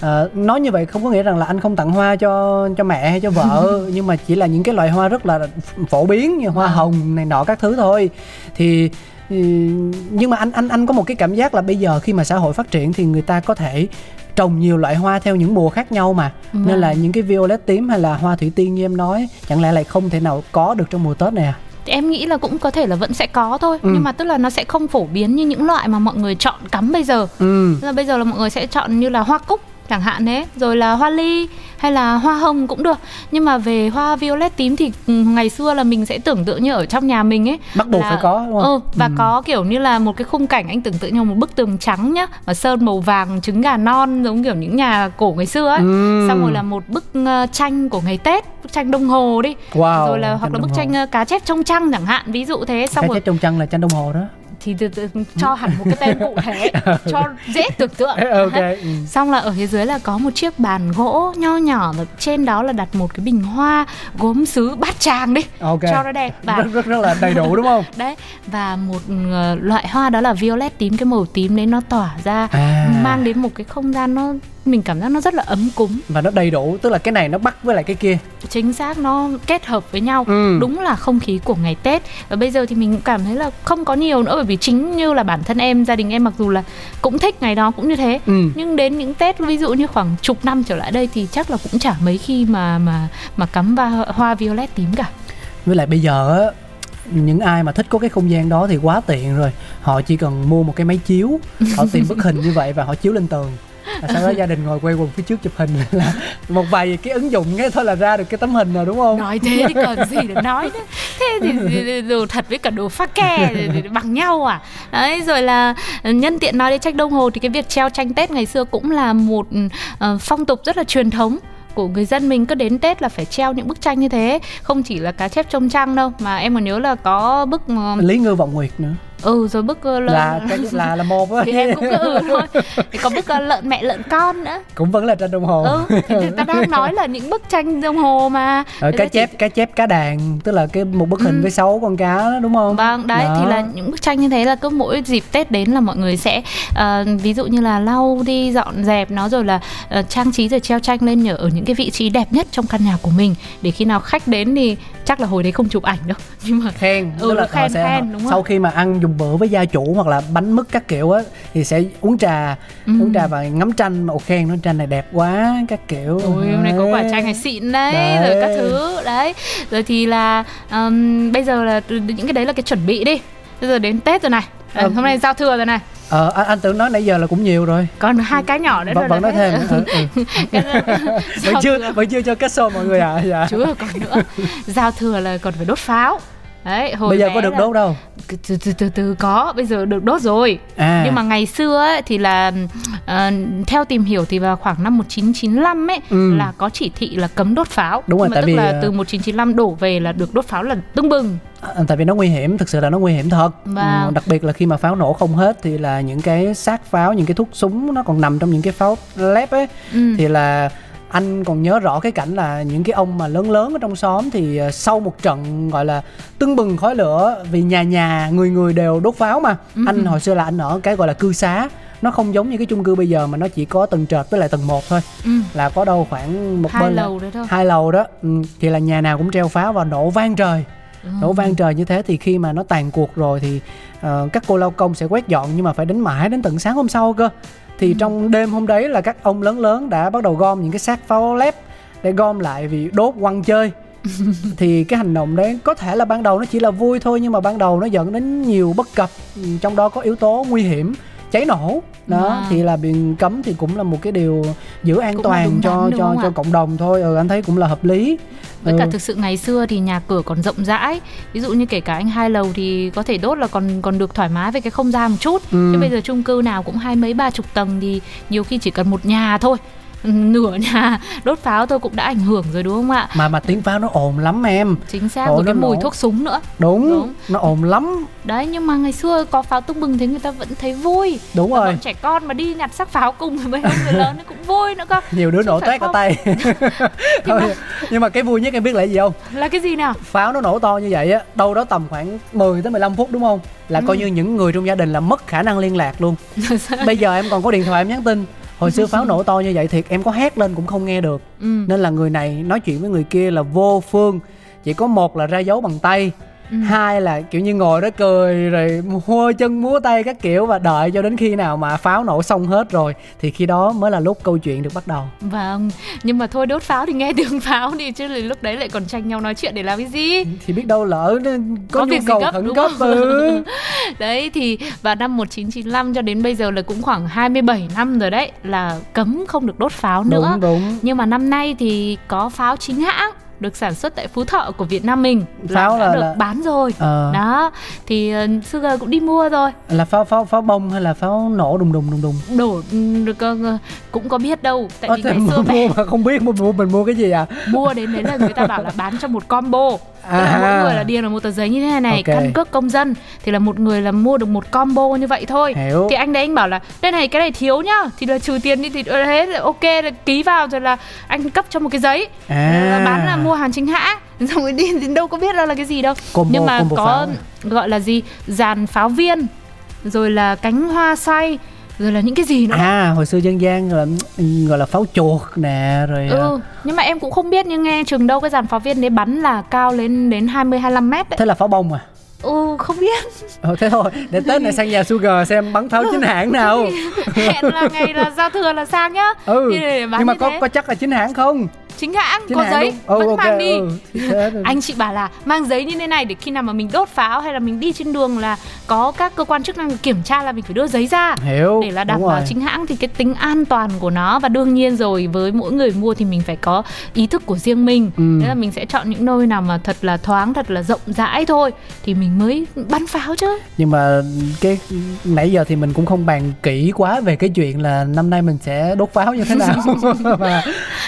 S1: À, nói như vậy không có nghĩa rằng là anh không tặng hoa cho cho mẹ hay cho vợ nhưng mà chỉ là những cái loại hoa rất là phổ biến như hoa
S2: Vâng.
S1: hồng này nọ các thứ thôi. Thì ừ, nhưng mà anh anh anh có một cái cảm giác là bây giờ khi mà xã hội phát triển thì người ta có thể trồng nhiều loại hoa theo những mùa khác nhau mà. Nên
S2: Vâng.
S1: là những cái violet tím hay là hoa thủy tiên như em nói chẳng lẽ lại không thể nào có được trong mùa tết này à?
S2: Thì em nghĩ là cũng có thể là vẫn sẽ có thôi.
S1: Ừ.
S2: nhưng mà tức là nó sẽ không phổ biến như những loại mà mọi người chọn cắm bây giờ.
S1: Ừ.
S2: Tức là bây giờ là mọi người sẽ chọn như là hoa cúc chẳng hạn thế rồi là hoa ly hay là hoa hồng cũng được. Nhưng mà về hoa violet tím thì ừ, ngày xưa là mình sẽ tưởng tượng như ở trong nhà mình ấy.
S1: Bắt buộc
S2: là-
S1: phải có đúng
S2: Ừ,
S1: không
S2: và
S1: Ừ.
S2: có kiểu như là một cái khung cảnh anh tưởng tượng như một bức tường trắng nhá và sơn màu vàng trứng gà non giống kiểu những nhà cổ ngày xưa ấy.
S1: Ừ.
S2: xong rồi là một bức ờ, tranh của ngày tết bức tranh đồng hồ đi.
S1: Wow
S2: rồi là hoặc là bức tranh ờ, cá chép trong trăng chẳng hạn ví dụ thế. Xong
S1: cái
S2: rồi
S1: chết trong trăng là tranh đồng hồ đó
S2: thì từ, từ, cho hẳn một cái tên cụ thể cho dễ tưởng tượng
S1: ok ừ.
S2: xong là ở phía dưới là có một chiếc bàn gỗ nho nhỏ và trên đó là đặt một cái bình hoa gốm sứ bát tràng đi
S1: ok
S2: cho nó đẹp và
S1: rất, rất rất là đầy đủ đúng không
S2: đấy và một ờ, loại hoa đó là violet tím cái màu tím đấy nó tỏa ra
S1: À.
S2: mang đến một cái không gian nó mình cảm giác nó rất là ấm cúng.
S1: Và nó đầy đủ tức là cái này nó bắt với lại cái kia.
S2: Chính xác nó kết hợp với nhau.
S1: Ừ.
S2: đúng là không khí của ngày tết. Và bây giờ thì mình cũng cảm thấy là không có nhiều nữa bởi vì chính như là bản thân em gia đình em mặc dù là cũng thích ngày đó cũng như thế.
S1: Ừ.
S2: nhưng đến những tết ví dụ như khoảng chục năm trở lại đây thì chắc là cũng chả mấy khi mà mà mà cắm va hoa violet tím cả.
S1: Với lại bây giờ những ai mà thích có cái không gian đó thì quá tiện rồi. Họ chỉ cần mua một cái máy chiếu họ tìm bức hình như vậy và họ chiếu lên tường sau đó gia đình ngồi quay quần phía trước chụp hình là một vài cái ứng dụng cái thôi là ra được cái tấm hình rồi đúng không?
S2: Nói thế thì còn gì để nói nữa. Thế thì đồ thật với cả đồ pha ke bằng nhau à? Đấy rồi là nhân tiện nói đến tranh đông hồ thì cái việc treo tranh tết ngày xưa cũng là một ờ, phong tục rất là truyền thống của người dân. Mình cứ đến Tết là phải treo những bức tranh như thế. Không chỉ là cá chép trong trăng đâu mà em còn nhớ là có bức ờ,
S1: lý ngư vọng nguyệt nữa
S2: ừ rồi bức ờ,
S1: là cái là là một á.
S2: Thì em cũng cứ ừ thôi. Thì có bức ờ, lợn mẹ lợn con nữa.
S1: Cũng vẫn là tranh đồng hồ.
S2: Ừ thì người ta đang nói là những bức tranh đồng hồ mà. Người
S1: cá
S2: ta chỉ-
S1: chép cá chép cá đàn tức là cái một bức hình
S2: Ừ.
S1: với sáu con cá đó đúng không?
S2: Vâng, đấy
S1: Đó.
S2: thì là những bức tranh như thế là cứ mỗi dịp Tết đến là mọi người sẽ ờ, ví dụ như là lau đi dọn dẹp nó rồi là ờ, trang trí rồi treo tranh lên nhờ ở những cái vị trí đẹp nhất trong căn nhà của mình. Để khi nào khách đến thì chắc là hồi đấy không chụp ảnh đâu nhưng mà
S1: khen
S2: Ừ,
S1: tức là
S2: khen,
S1: sẽ
S2: khen, đúng
S1: sau
S2: rồi.
S1: khi mà ăn dùng bữa với gia chủ hoặc là bánh mứt các kiểu á thì sẽ uống trà
S2: Ừ.
S1: uống trà và ngắm tranh mà khen nói tranh này đẹp quá các kiểu
S2: Ôi, hôm nay có quả tranh này xịn đấy,
S1: Đấy.
S2: rồi các thứ đấy rồi thì là ừm, bây giờ là những cái đấy là cái chuẩn bị đi bây giờ đến Tết rồi này Ờ,
S1: Ờ.
S2: hôm nay giao thừa rồi này.
S1: Ờ anh, anh tưởng nói nãy giờ là cũng nhiều rồi.
S2: Còn hai cái nhỏ nữa
S1: vẫn,
S2: rồi
S1: vẫn
S2: là
S1: nói thêm. Ừ, ừ. vẫn chưa vẫn chưa cho kết xô mọi người à dạ.
S2: chứ còn nữa. Giao thừa là còn phải đốt pháo đấy hồi
S1: bây giờ có được
S2: là-
S1: đốt đâu?
S2: Từ từ từ từ có bây giờ được đốt rồi.
S1: À.
S2: Nhưng mà ngày xưa ấy, thì là ờ, theo tìm hiểu thì vào khoảng năm 1995 ấy
S1: Ừ.
S2: là có chỉ thị là cấm đốt pháo.
S1: Đúng rồi,
S2: mà
S1: tại
S2: tức
S1: vì,
S2: là
S1: ờ,
S2: từ 1995 đổ về là được đốt pháo là tưng bừng.
S1: À, tại vì nó nguy hiểm thực sự là nó nguy hiểm thật.
S2: Vâng.
S1: Ừ, đặc biệt là khi mà pháo nổ không hết thì là những cái xác pháo những cái thuốc súng nó còn nằm trong những cái pháo lép ấy.
S2: Ừ.
S1: thì là anh còn nhớ rõ cái cảnh là những cái ông mà lớn lớn ở trong xóm thì ờ, sau một trận gọi là tưng bừng khói lửa vì nhà nhà người người đều đốt pháo mà
S2: Ừ.
S1: anh hồi xưa là anh ở cái gọi là cư xá nó không giống như cái chung cư bây giờ mà nó chỉ có tầng trệt với lại tầng 1 thôi
S2: ừ.
S1: là có đâu khoảng một
S2: hai
S1: bên là
S2: lầu đấy thôi
S1: hai lầu đó ừ, thì là nhà nào cũng treo pháo và nổ vang trời
S2: Ừ.
S1: nổ vang trời như thế thì khi mà nó tàn cuộc rồi thì ờ, các cô lao công sẽ quét dọn nhưng mà phải đến mãi đến tận sáng hôm sau cơ thì
S2: Ừ.
S1: trong đêm hôm đấy là các ông lớn lớn đã bắt đầu gom những cái xác pháo lép để gom lại vì đốt quăng chơi thì cái hành động đấy có thể là ban đầu nó chỉ là vui thôi nhưng mà ban đầu nó dẫn đến nhiều bất cập ừ, trong đó có yếu tố nguy hiểm cháy nổ đó
S2: À.
S1: thì là bị cấm thì cũng là một cái điều giữ an
S2: Cũng
S1: toàn cho cho cho cộng đồng thôi ừ anh thấy cũng là hợp lý
S2: Với cả
S1: Ừ.
S2: thực sự ngày xưa thì nhà cửa còn rộng rãi Ví dụ như kể cả anh hai lầu thì có thể đốt là còn còn được thoải mái về cái không gian một chút
S1: Ừ.
S2: Chứ bây giờ chung cư nào cũng hai mấy ba chục tầng thì nhiều khi chỉ cần một nhà thôi Nửa nhà đốt pháo thôi cũng đã ảnh hưởng rồi đúng không ạ?
S1: mà mà tiếng pháo nó ồn lắm em
S2: Chính xác,
S1: Ồ,
S2: rồi cái mùi
S1: nổ.
S2: thuốc súng nữa
S1: đúng,
S2: Đúng.
S1: nó ồn lắm
S2: Đấy nhưng mà ngày xưa có pháo tung bừng thế người ta vẫn thấy vui
S1: đúng rồi
S2: bọn trẻ con mà đi nhặt xác pháo cùng với mấy người lớn nó cũng vui nữa cơ
S1: nhiều đứa
S2: Chứ
S1: nổ toét
S2: không?
S1: tay Thôi, nhưng mà cái vui nhất em biết là gì không
S2: Là cái gì nào?
S1: pháo nó nổ to như vậy á đâu đó tầm khoảng 10 tới 15 phút đúng không là
S2: Ừ.
S1: coi như những người trong gia đình là mất khả năng liên lạc luôn bây giờ em còn có điện thoại em nhắn tin hồi xưa pháo nổ to như vậy thiệt em có hét lên cũng không nghe được
S2: Ừ.
S1: nên là người này nói chuyện với người kia là vô phương chỉ có một là ra dấu bằng tay
S2: Ừ.
S1: hai là kiểu như ngồi đó cười rồi hô chân múa tay các kiểu và đợi cho đến khi nào mà pháo nổ xong hết rồi thì khi đó mới là lúc câu chuyện được bắt đầu
S2: Vâng, nhưng mà thôi đốt pháo thì nghe tiếng pháo đi chứ lúc đấy lại còn tranh nhau nói chuyện để làm cái gì?
S1: thì biết đâu lỡ có,
S2: Có
S1: nhu cầu
S2: gấp,
S1: khẩn cấp ừ.
S2: Đấy thì vào năm 1995 cho đến bây giờ là cũng khoảng 27 năm rồi đấy là cấm không được đốt pháo nữa.
S1: đúng đúng
S2: Nhưng mà năm nay thì có pháo chính hãng được sản xuất tại Phú Thọ của Việt Nam mình
S1: Pháo
S2: đã
S1: là-
S2: được
S1: là-
S2: bán rồi.
S1: Ờ.
S2: Đó, thì uh, Sugar cũng đi mua rồi.
S1: là pháo pháo pháo bông hay là pháo nổ đùng đùng đùng đùng
S2: Đổ ừ, được ờ, cũng có biết đâu tại vì ngày xưa
S1: mua mà không biết mua, mua mình mua cái gì à
S2: mua đến đấy là người ta bảo là bán cho một combo Tức là
S1: À.
S2: mỗi người là điền vào một tờ giấy như thế này này
S1: Ok.
S2: căn cước công dân thì là một người là mua được một combo như vậy thôi
S1: Hiểu.
S2: thì anh đấy anh bảo là đây này cái này thiếu nhá thì là trừ tiền đi thì thế là ok là ký vào rồi là anh cấp cho một cái giấy
S1: À.
S2: Là bán là mua hàng chính hãng xong rồi đi thì đâu có biết đâu là cái gì đâu
S1: Combo-
S2: nhưng mà
S1: combo
S2: có
S1: pháo.
S2: gọi là gì dàn pháo viên rồi là cánh hoa xoay rồi là những cái gì nữa
S1: à hồi xưa dân gian gọi là gọi là pháo chuột nè rồi à,
S2: Ừ, nhưng mà em cũng không biết nhưng nghe chừng đâu cái dàn pháo viên đấy bắn là cao lên đến 20 25 mét đấy.
S1: thế là pháo bông à
S2: Ừ, không biết.
S1: Ờ, thế thôi để tết này sang nhà sugar xem bắn pháo chính hãng nào
S2: Hẹn là ngày là giao thừa là sang nhá.
S1: ừ nhưng mà có
S2: thế.
S1: có chắc là chính hãng không
S2: chính hãng
S1: chính
S2: có giấy
S1: đúng.
S2: vẫn
S1: ok,
S2: mang đi.
S1: thế rồi.
S2: Anh chị bảo là mang giấy như thế này để khi nào mà mình đốt pháo hay là mình đi trên đường là có các cơ quan chức năng kiểm tra là mình phải đưa giấy ra.
S1: hiểu
S2: để là đảm bảo chính hãng thì cái tính an toàn của nó và đương nhiên rồi với mỗi người mua thì mình phải có ý thức của riêng mình
S1: Ừ.
S2: thế là mình sẽ chọn những nơi nào mà thật là thoáng thật là rộng rãi thôi thì mình mới bắn pháo chứ
S1: nhưng mà cái nãy giờ thì mình cũng không bàn kỹ quá về cái chuyện là năm nay mình sẽ đốt pháo như thế nào mà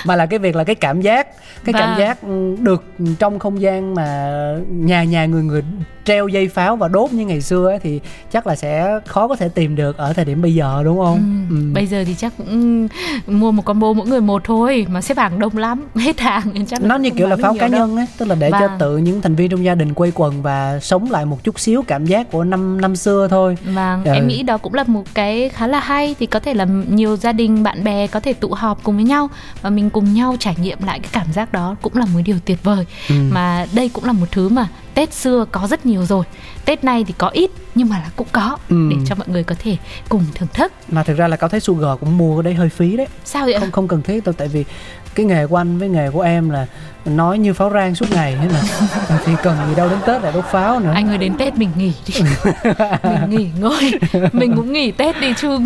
S1: mà là cái việc là cái cảm giác cái cảm
S2: Vâng.
S1: giác ừ, được trong không gian mà nhà nhà người người treo dây pháo và đốt như ngày xưa ấy, thì chắc là sẽ khó có thể tìm được ở thời điểm bây giờ đúng không?
S2: Ừ,
S1: Ừ.
S2: bây giờ thì chắc cũng mua một combo mỗi người một thôi mà xếp hàng đông lắm hết hàng nên chắc
S1: nó như kiểu là pháo cá
S2: đâu.
S1: nhân ấy tức là để cho
S2: Vâng.
S1: tự những thành viên trong gia đình quây quần và sống lại một chút xíu cảm giác của năm năm xưa thôi
S2: Vâng,
S1: Ừ.
S2: em nghĩ đó cũng là một cái khá là hay thì có thể là nhiều gia đình bạn bè có thể tụ họp cùng với nhau và mình cùng nhau trải nghiệm lại cái cảm giác đó cũng là một điều tuyệt vời.
S1: Ừ.
S2: Mà đây cũng là một thứ mà Tết xưa có rất nhiều rồi. Tết nay thì có ít nhưng mà là cũng có
S1: Ừ.
S2: để cho mọi người có thể cùng thưởng thức.
S1: mà thực ra là cao thấy sugar cũng mua cái đấy hơi phí đấy
S2: Sao vậy?
S1: không không cần thiết đâu tại vì cái nghề của anh với nghề của em là nói như pháo rang suốt ngày thế mà. Thì cần gì đâu đến tết lại đốt pháo nữa.
S2: Anh ơi đến Tết mình nghỉ đi. Mình nghỉ ngơi. Mình cũng nghỉ Tết đi chứ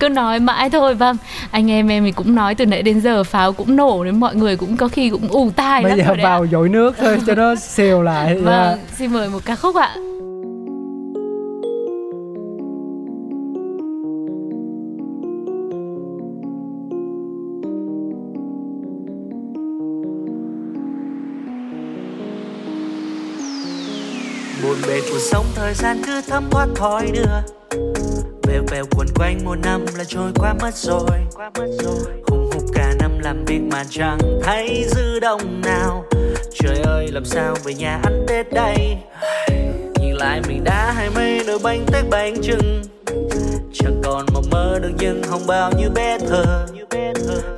S2: cứ, nói mãi thôi. Vâng anh em em thì cũng nói từ nãy đến giờ Pháo cũng nổ đến mọi người cũng có khi cũng ù tai
S1: bây
S2: lắm
S1: giờ vào dội nước thôi cho nó xìu lại
S2: Vâng xin mời một ca khúc ạ
S3: bề cuộc sống, thời gian cứ thấm thoát thói đưa. Vèo vèo quần quanh một năm là trôi qua mất rồi. Hùng hục cả năm làm việc mà chẳng thấy dư đồng nào. Trời ơi, làm sao về nhà ăn tết đây? Nhìn lại mình đã hai mươi nồi bánh tét bánh trưng. Chẳng còn mộng mơ được nhưng không bao như bé thơ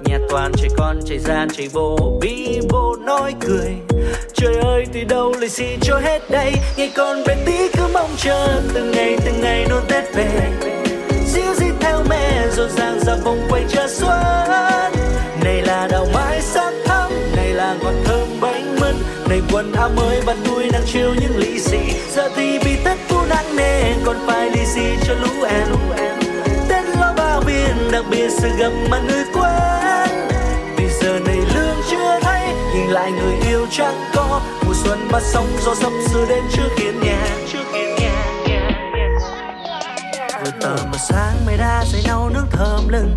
S3: nhà toàn trẻ con chạy ra chạy vô bí vô nói cười trời ơi, từ đâu lì xin cho hết đây? Ngày còn bé tí cứ mong chờ, từng ngày từng ngày nôn tết về. Dịu dít theo mẹ, rộn ràng ra vòng quay chờ xuân. Này là đào mai sắc thắm này là ngọt thơm bánh mứt. Này quần áo mới bắt tôi đang chiều những lì xì. Giờ thì bị tết thu nặng nề, còn phải lì xì cho lũ em. Tết lo bao biên đặc biệt sự gặp mà người quen nhìn lại người yêu chẳng có mùa xuân bắt sóng gió sắp sửa đến trước hiên nhà. Vừa tờ mờ sáng mây đã dậy nấu nước thơm lưng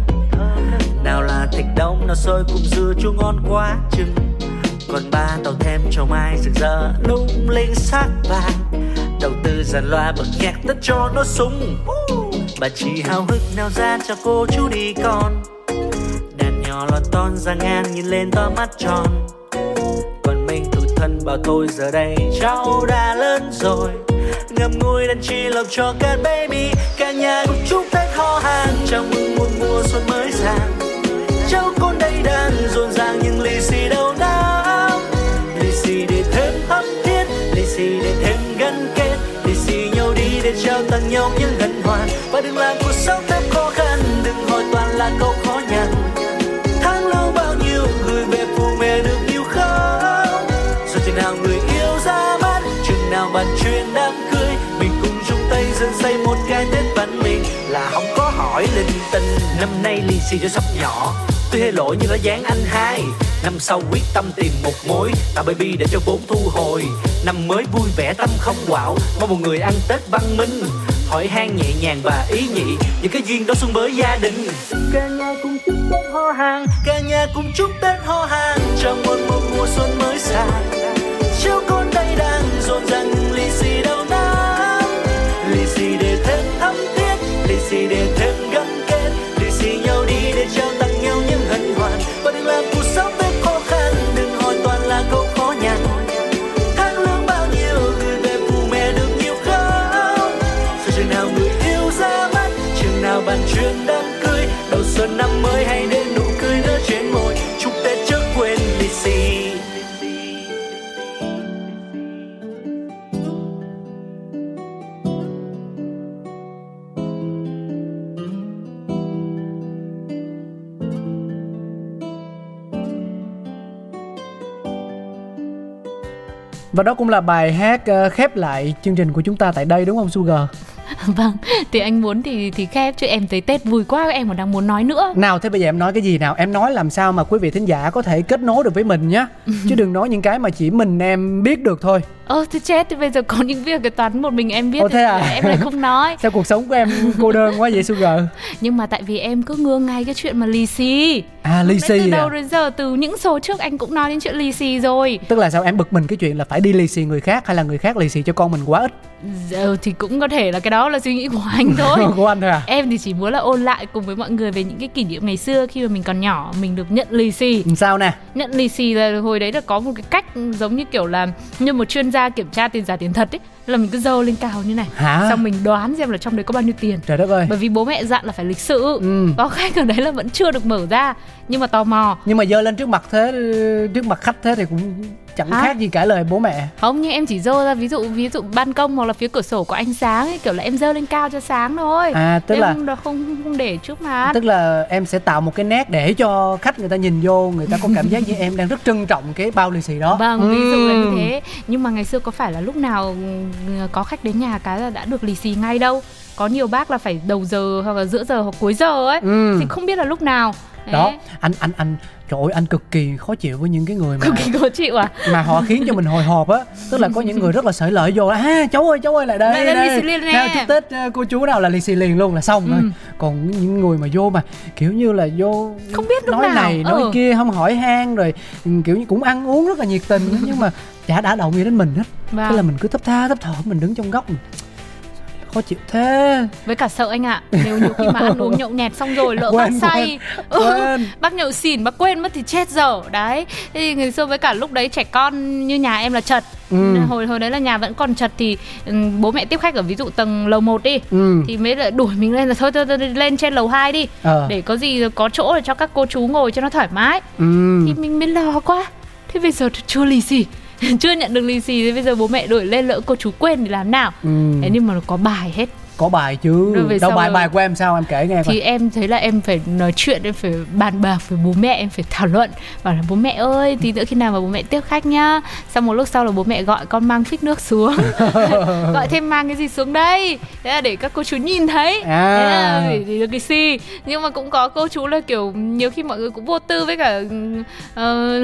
S3: nào là thịt đông nào sôi cùng dưa chua ngon quá chừng. Còn ba tàu thêm cho mai rực rỡ, lung linh sắc vàng. Đầu tư dàn loa bật nhạc tất cho nó súng. bà chị hào hức nào ra cho cô chú đi con. Đàn nhỏ lọt ton ra ngang nhìn lên to mắt tròn thân bảo tôi giờ đây cháu đã lớn rồi. Ngậm ngùi đàn chi lòng cho cả baby, cả nhà cùng chúc tết ho hàng chào mừng một mùa xuân mới sang. Cháu con đây đang rộn ràng nhưng lì xì đâu nắng lì xì để thêm thắm thiết, lì xì để thêm gắn kết. Lì xì nhau đi để trao tặng nhau những gần hoàn và đừng làm cuộc sống thêm khó khăn, đừng hỏi toàn là câu khó nhằn. Hỏi linh tinh, năm nay lì xì cho sắp nhỏ. Tôi hay lỗi nhưng nó dán anh hai. Năm sau quyết tâm tìm một mối tạo baby để cho vốn thu hồi. Năm mới vui vẻ, tâm không quạo. Mong một người ăn tết văn minh. Hỏi han nhẹ nhàng và ý nhị, những cái duyên đó xuân mới gia đình. Cả nhà cùng chúc tết ho hàng. Cả nhà cùng chúc tết ho hàng. Chào mừng một mùa xuân mới sang. Chiếu con đây đang rộn ràng ly lì xì đâu nắng bàn chuyện đang cười đầu xuân năm mới hay đến nụ cười nở trên môi. Chúc tết trước quên lì xì.
S1: Và đó cũng là bài hát ờ, khép lại chương trình của chúng ta tại đây, đúng không, Sugar?
S2: vâng thì anh muốn thì thì khép chứ em thấy tết vui quá em còn đang muốn nói nữa
S1: Nào thế bây giờ em nói cái gì nào? Em nói làm sao mà quý vị thính giả có thể kết nối được với mình nhé. Chứ đừng nói những cái mà chỉ mình em biết được thôi.
S2: Ơ thì chết thì bây giờ có những việc cái toán một mình em biết
S1: Ồ, thế à?
S2: em lại không nói
S1: Sao cuộc sống của em cô đơn quá vậy Sugar?
S2: nhưng mà tại vì em cứ ngưa ngay cái chuyện mà lì xì
S1: À lì xì
S2: từ
S1: à?
S2: đầu đến giờ từ những số trước anh cũng nói đến chuyện lì xì rồi
S1: Tức là sao em bực mình cái chuyện là phải đi lì xì người khác hay là người khác lì xì cho con mình quá ít
S2: giờ thì cũng có thể là cái đó là suy nghĩ của anh thôi
S1: của anh thôi à?
S2: em thì chỉ muốn là ôn lại cùng với mọi người về những cái kỷ niệm ngày xưa khi mà mình còn nhỏ mình được nhận lì xì
S1: Sao nè?
S2: nhận lì xì là hồi đấy là có một cái cách giống như kiểu là như một chuyên ra kiểm tra tiền giả tiền thật ấy là mình cứ dơ lên cao như này
S1: Hả?
S2: xong mình đoán xem là trong đấy có bao nhiêu tiền
S1: Trời đất ơi.
S2: bởi vì bố mẹ dặn là phải lịch sự
S1: Ừ.
S2: có khách ở đấy là vẫn chưa được mở ra nhưng mà tò mò
S1: Nhưng mà dơ lên trước mặt thế trước mặt khách thế thì cũng chẳng
S2: Hả?
S1: khác gì cả lời bố mẹ.
S2: không nhưng em chỉ dơ ra ví dụ ví dụ ban công hoặc là phía cửa sổ có ánh sáng ấy kiểu là em dơ lên cao cho sáng thôi
S1: À tức
S2: em
S1: là
S2: không, không không để trước mặt
S1: tức là em sẽ tạo một cái nét để cho khách người ta nhìn vô người ta có cảm giác như em đang rất trân trọng cái bao lì xì đó
S2: Vâng, ví dụ là như thế. Nhưng mà ngày xưa có phải là lúc nào ừ, có khách đến nhà cái là đã được lì xì ngay đâu. Có nhiều bác là phải đầu giờ hoặc là giữa giờ hoặc cuối giờ ấy.
S1: Ừ.
S2: Thì không biết là lúc nào. Đấy.
S1: đó anh anh anh trời ơi anh cực kỳ khó chịu với những cái người mà
S2: Cực kỳ khó chịu à?
S1: mà họ khiến cho mình hồi hộp á tức là có những người rất là sởi lợi vô là cháu ơi cháu ơi lại đây
S2: đây,
S1: đây.
S2: liền nè."
S1: nào chúc tết ờ, cô chú nào là lì xì liền luôn là xong rồi
S2: Ừ.
S1: còn những người mà vô mà kiểu như là vô
S2: Không biết
S1: nói
S2: nào.
S1: này nói
S2: Ừ.
S1: kia không hỏi han rồi ừ, kiểu như cũng ăn uống rất là nhiệt tình nhưng mà chả đã động gì đến mình hết
S2: Vâng.
S1: thế là mình cứ thấp tha thấp thỏm mình đứng trong góc mình khó chịu thế
S2: Với cả sợ anh ạ. Nếu nhiều khi mà ăn uống nhậu nhẹt xong rồi lỡ
S1: Quên,
S2: bác say. Ừ,
S1: quên.
S2: bác nhậu xỉn bác quên mất thì chết dở. Đấy. Thì ngày xưa với cả lúc đấy trẻ con như nhà em là chật.
S1: Ừ.
S2: Hồi hồi đấy là nhà vẫn còn chật thì ừ, bố mẹ tiếp khách ở ví dụ tầng lầu 1 đi.
S1: ừ
S2: thì mới lại đuổi mình lên là thôi thôi, thôi lên trên lầu 2 đi
S1: Ờ.
S2: để có gì có chỗ để cho các cô chú ngồi cho nó thoải mái
S1: ừ
S2: thì mình mới lo quá thế bây giờ chưa lì xì chưa nhận được lì xì thì bây giờ bố mẹ đuổi lên lỡ cô chú quên thì làm nào.
S1: Ừ.
S2: Thế nhưng mà nó có bài hết
S1: có bài chứ.
S2: Rồi về
S1: đâu bài
S2: rồi-
S1: bài của em sao? Em kể nghe coi.
S2: thì em thấy là em phải nói chuyện em phải bàn bạc với bố mẹ em phải thảo luận. Bảo là bố mẹ ơi tí nữa khi nào mà bố mẹ tiếp khách nhá. Xong một lúc sau là bố mẹ gọi con mang phích nước xuống. Gọi thêm mang cái gì xuống đây? Thế là để các cô chú nhìn thấy.
S1: À.
S2: thế là để, để được cái xì nhưng mà cũng có cô chú là kiểu nhiều khi mọi người cũng vô tư với cả ờ,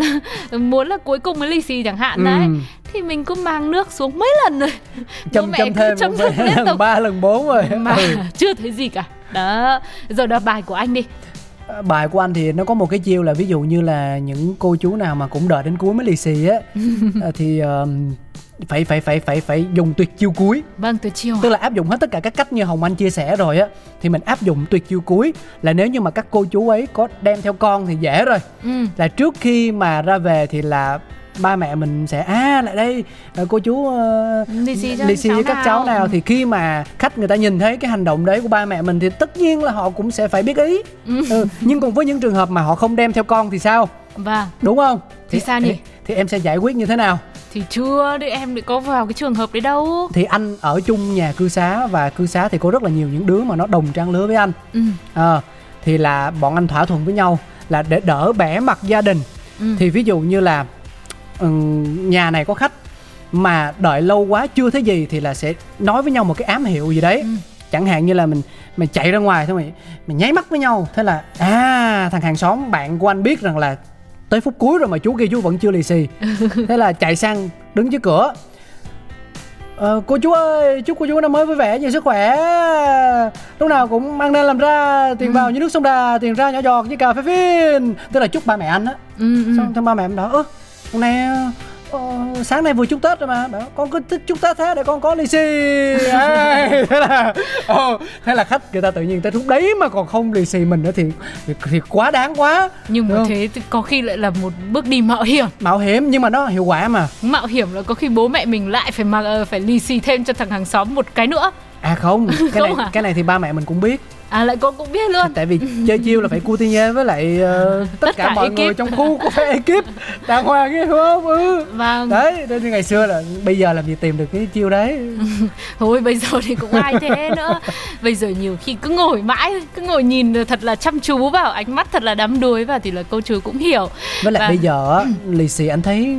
S2: muốn là cuối cùng mới lì xì chẳng hạn đấy.
S1: Ừ.
S2: thì mình cứ mang nước xuống mấy lần rồi. Bố
S1: châm
S2: mẹ
S1: châm
S2: cứ
S1: thêm
S2: châm thêm liên
S1: lần
S2: tục.
S1: ba lần bốn rồi.
S2: Mà
S1: Ừ.
S2: chưa thấy gì cả. Đó. Rồi đó bài của anh đi.
S1: Bài của anh thì nó có một cái chiêu là ví dụ như là những cô chú nào mà cũng đợi đến cuối mới lì xì á ờ, thì ờm, phải phải phải phải phải dùng tuyệt chiêu cuối.
S2: Vâng từ chiều
S1: tức là áp dụng hết tất cả các cách như hồng anh chia sẻ rồi á thì mình áp dụng tuyệt chiêu cuối là nếu như mà các cô chú ấy có đem theo con thì dễ rồi.
S2: Ừ.
S1: là trước khi mà ra về thì là ba mẹ mình sẽ à lại đây ờ, cô chú uh,
S2: Lì xì cho
S1: lì xì các
S2: nào."
S1: cháu nào thì khi mà khách người ta nhìn thấy cái hành động đấy của ba mẹ mình thì tất nhiên là họ cũng sẽ phải biết ý ừ. nhưng còn với những trường hợp mà họ không đem theo con thì sao
S2: vâng
S1: đúng không
S2: Thì sao nhỉ?
S1: thì, thì em sẽ giải quyết như thế nào
S2: thì chưa đấy em lại có vào cái trường hợp đấy đâu
S1: thì anh ở chung nhà cư xá và cư xá thì có rất là nhiều những đứa mà nó đồng trang lứa với anh
S2: ừ.
S1: Ờ, thì là bọn anh thỏa thuận với nhau là để đỡ bẻ mặt gia đình
S2: Ừ.
S1: thì ví dụ như là nhà này có khách mà đợi lâu quá chưa thấy gì thì là sẽ nói với nhau một cái ám hiệu gì đấy.
S2: Ừ.
S1: chẳng hạn như là mình mình chạy ra ngoài thôi mình mình nháy mắt với nhau thế là à thằng hàng xóm bạn của anh biết rằng là tới phút cuối rồi mà chú kia chú vẫn chưa lì xì. Thế là chạy sang đứng trước cửa. Ờ, cô chú ơi chúc cô chú năm mới vui vẻ nhiều sức khỏe. Lúc nào cũng mang lên làm ra tiền vào như nước sông đà tiền ra nhỏ giọt như cà phê phin. Tức là chúc ba mẹ anh á.
S2: Ừ, ừ.
S1: xong xong ba mẹ em bảo ơ hôm nay ờ, sáng nay vừa chúc tết rồi mà. Bảo con cứ thích chúc tết thế để con có lì xì. Thế là ờ, thế là khách người ta tự nhiên tới lúc đấy mà còn không lì xì mình nữa thì thì, thì quá đáng quá.
S2: Nhưng mà thế thì có khi lại là một bước đi mạo hiểm.
S1: Mạo hiểm nhưng mà nó hiệu quả mà.
S2: Mạo hiểm là có khi bố mẹ mình lại phải mặc ờ, phải lì xì thêm cho thằng hàng xóm một cái nữa.
S1: À không cái này
S2: Không à?
S1: cái này thì ba mẹ mình cũng biết
S2: à lại cô cũng biết luôn.
S1: Tại vì chơi chiêu là phải cutiñe với lại ờ, tất,
S2: Tất
S1: cả,
S2: cả
S1: mọi
S2: ekip.
S1: người trong khu có phải ekip. Đàng hoàng ấy không? Ừ.
S2: Vâng.
S1: Đấy nên thì ngày xưa là bây giờ làm gì tìm được cái chiêu đấy.
S2: Thôi bây giờ thì cũng ai thế nữa. Bây giờ nhiều khi cứ ngồi mãi cứ ngồi nhìn thật là chăm chú vào ánh mắt thật là đắm đuối vào thì là cô chú cũng hiểu.
S1: Với lại
S2: Và-
S1: bây giờ á, lì xì anh thấy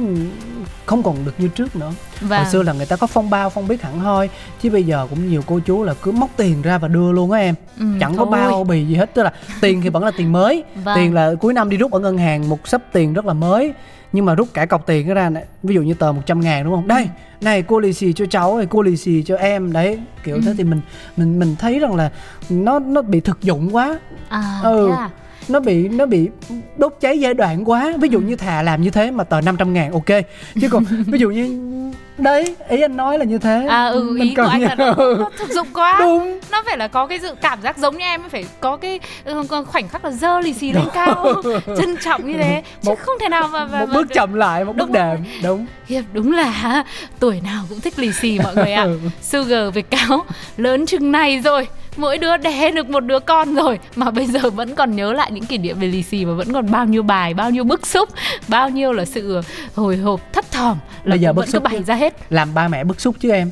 S1: không còn được như trước nữa
S2: và
S1: hồi xưa là người ta có phong bao phong biết hẳn hoi chứ bây giờ cũng nhiều cô chú là cứ móc tiền ra và đưa luôn á em
S2: Ừ,
S1: chẳng có
S2: thôi.
S1: bao bì gì hết tức là tiền thì vẫn là tiền mới
S2: Vâng.
S1: tiền là cuối năm đi rút ở ngân hàng một sấp tiền rất là mới nhưng mà rút cả cọc tiền cái ra này ví dụ như tờ 100 ngàn đúng không đây này cô lì xì cho cháu này cô lì xì cho em đấy kiểu
S2: Ừ.
S1: thế thì mình mình mình thấy rằng là nó nó bị thực dụng quá
S2: à,
S1: ừ.
S2: thế à?
S1: Nó bị nó bị đốt cháy giai đoạn quá. Ví dụ như thà làm như thế mà tờ 500 ngàn ok. Chứ còn ví dụ như đấy ý anh nói là như thế.
S2: À ừ
S1: Mình
S2: ý của anh là nó, nó thực dụng quá.
S1: Đúng.
S2: Nó phải là có cái dự cảm giác giống như em phải có cái ừ, khoảnh khắc là dơ lì xì lên cao trân trọng như thế. Chứ
S1: Một-
S2: không thể nào mà, mà
S1: một
S2: mà-
S1: bước chậm lại một bước
S2: Đúng rồi.
S1: đệm đúng.
S2: Hiệp đúng là tuổi nào cũng thích lì xì mọi người ạ.
S1: Ừ.
S2: Sugar với cáo lớn chừng này rồi, mỗi đứa đẻ được một đứa con rồi. Mà bây giờ vẫn còn nhớ lại những kỷ niệm về lì xì và vẫn còn bao nhiêu bài, bao nhiêu bức xúc, bao nhiêu là sự hồi hộp thấp thỏm. Là
S1: Bây giờ bức xúc
S2: bày ra hết.
S1: Làm ba mẹ bức xúc chứ em.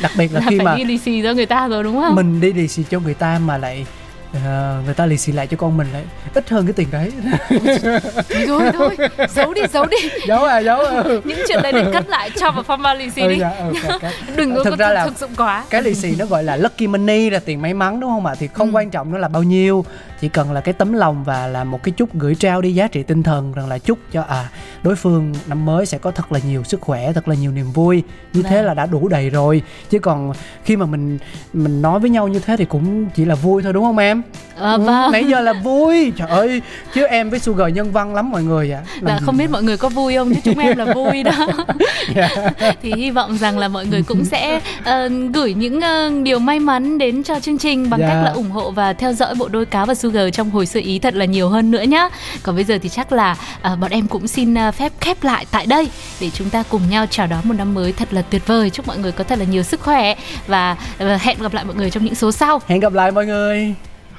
S1: Đặc biệt là
S2: là
S1: khi
S2: phải
S1: mà
S2: đi lì xì cho người ta rồi đúng không?
S1: mình đi lì xì cho người ta mà lại ờ, người ta lì xì lại cho con mình lại ít hơn cái tiền đấy
S2: Thôi thôi, giấu đi giấu đi.
S1: giấu à giấu à. ừ.
S2: Những chuyện đấy để cất lại cho vào format lì xì
S1: Ừ,
S2: đi.
S1: dạ, ừ, cái- cái-
S2: Đừng có
S1: Thực ra là-
S2: thực dụng quá.
S1: cái lì xì nó gọi là lucky money là tiền may mắn đúng không ạ thì không
S2: Ừ.
S1: quan trọng nó là bao nhiêu chỉ cần là cái tấm lòng và là một cái chút gửi trao đi giá trị tinh thần rằng là chúc cho à đối phương năm mới sẽ có thật là nhiều sức khỏe thật là nhiều niềm vui như thế
S2: Vâng.
S1: là đã đủ đầy rồi chứ còn khi mà mình mình nói với nhau như thế thì cũng chỉ là vui thôi đúng không em
S2: Ờ,
S1: Ừ,
S2: vâng.
S1: nãy giờ là vui. Trời ơi chứ em với sugar nhân văn lắm mọi người ạ.
S2: Là
S1: Làm gì
S2: không biết mọi người có vui không chứ chúng em là vui đó.
S1: Dạ.
S2: thì hy vọng rằng là mọi người cũng sẽ ờ, gửi những ờ, điều may mắn đến cho chương trình bằng
S1: Dạ.
S2: cách là ủng hộ và theo dõi bộ đôi cáo và sugar trong hồi xưa ý thật là nhiều hơn nữa nhá. Còn bây giờ thì chắc là ờ, bọn em cũng xin ờ, phép khép lại tại đây để chúng ta cùng nhau chào đón một năm mới thật là tuyệt vời. Chúc mọi người có thật là nhiều sức khỏe và ờ, hẹn gặp lại mọi người trong những số sau.
S1: Hẹn gặp lại mọi người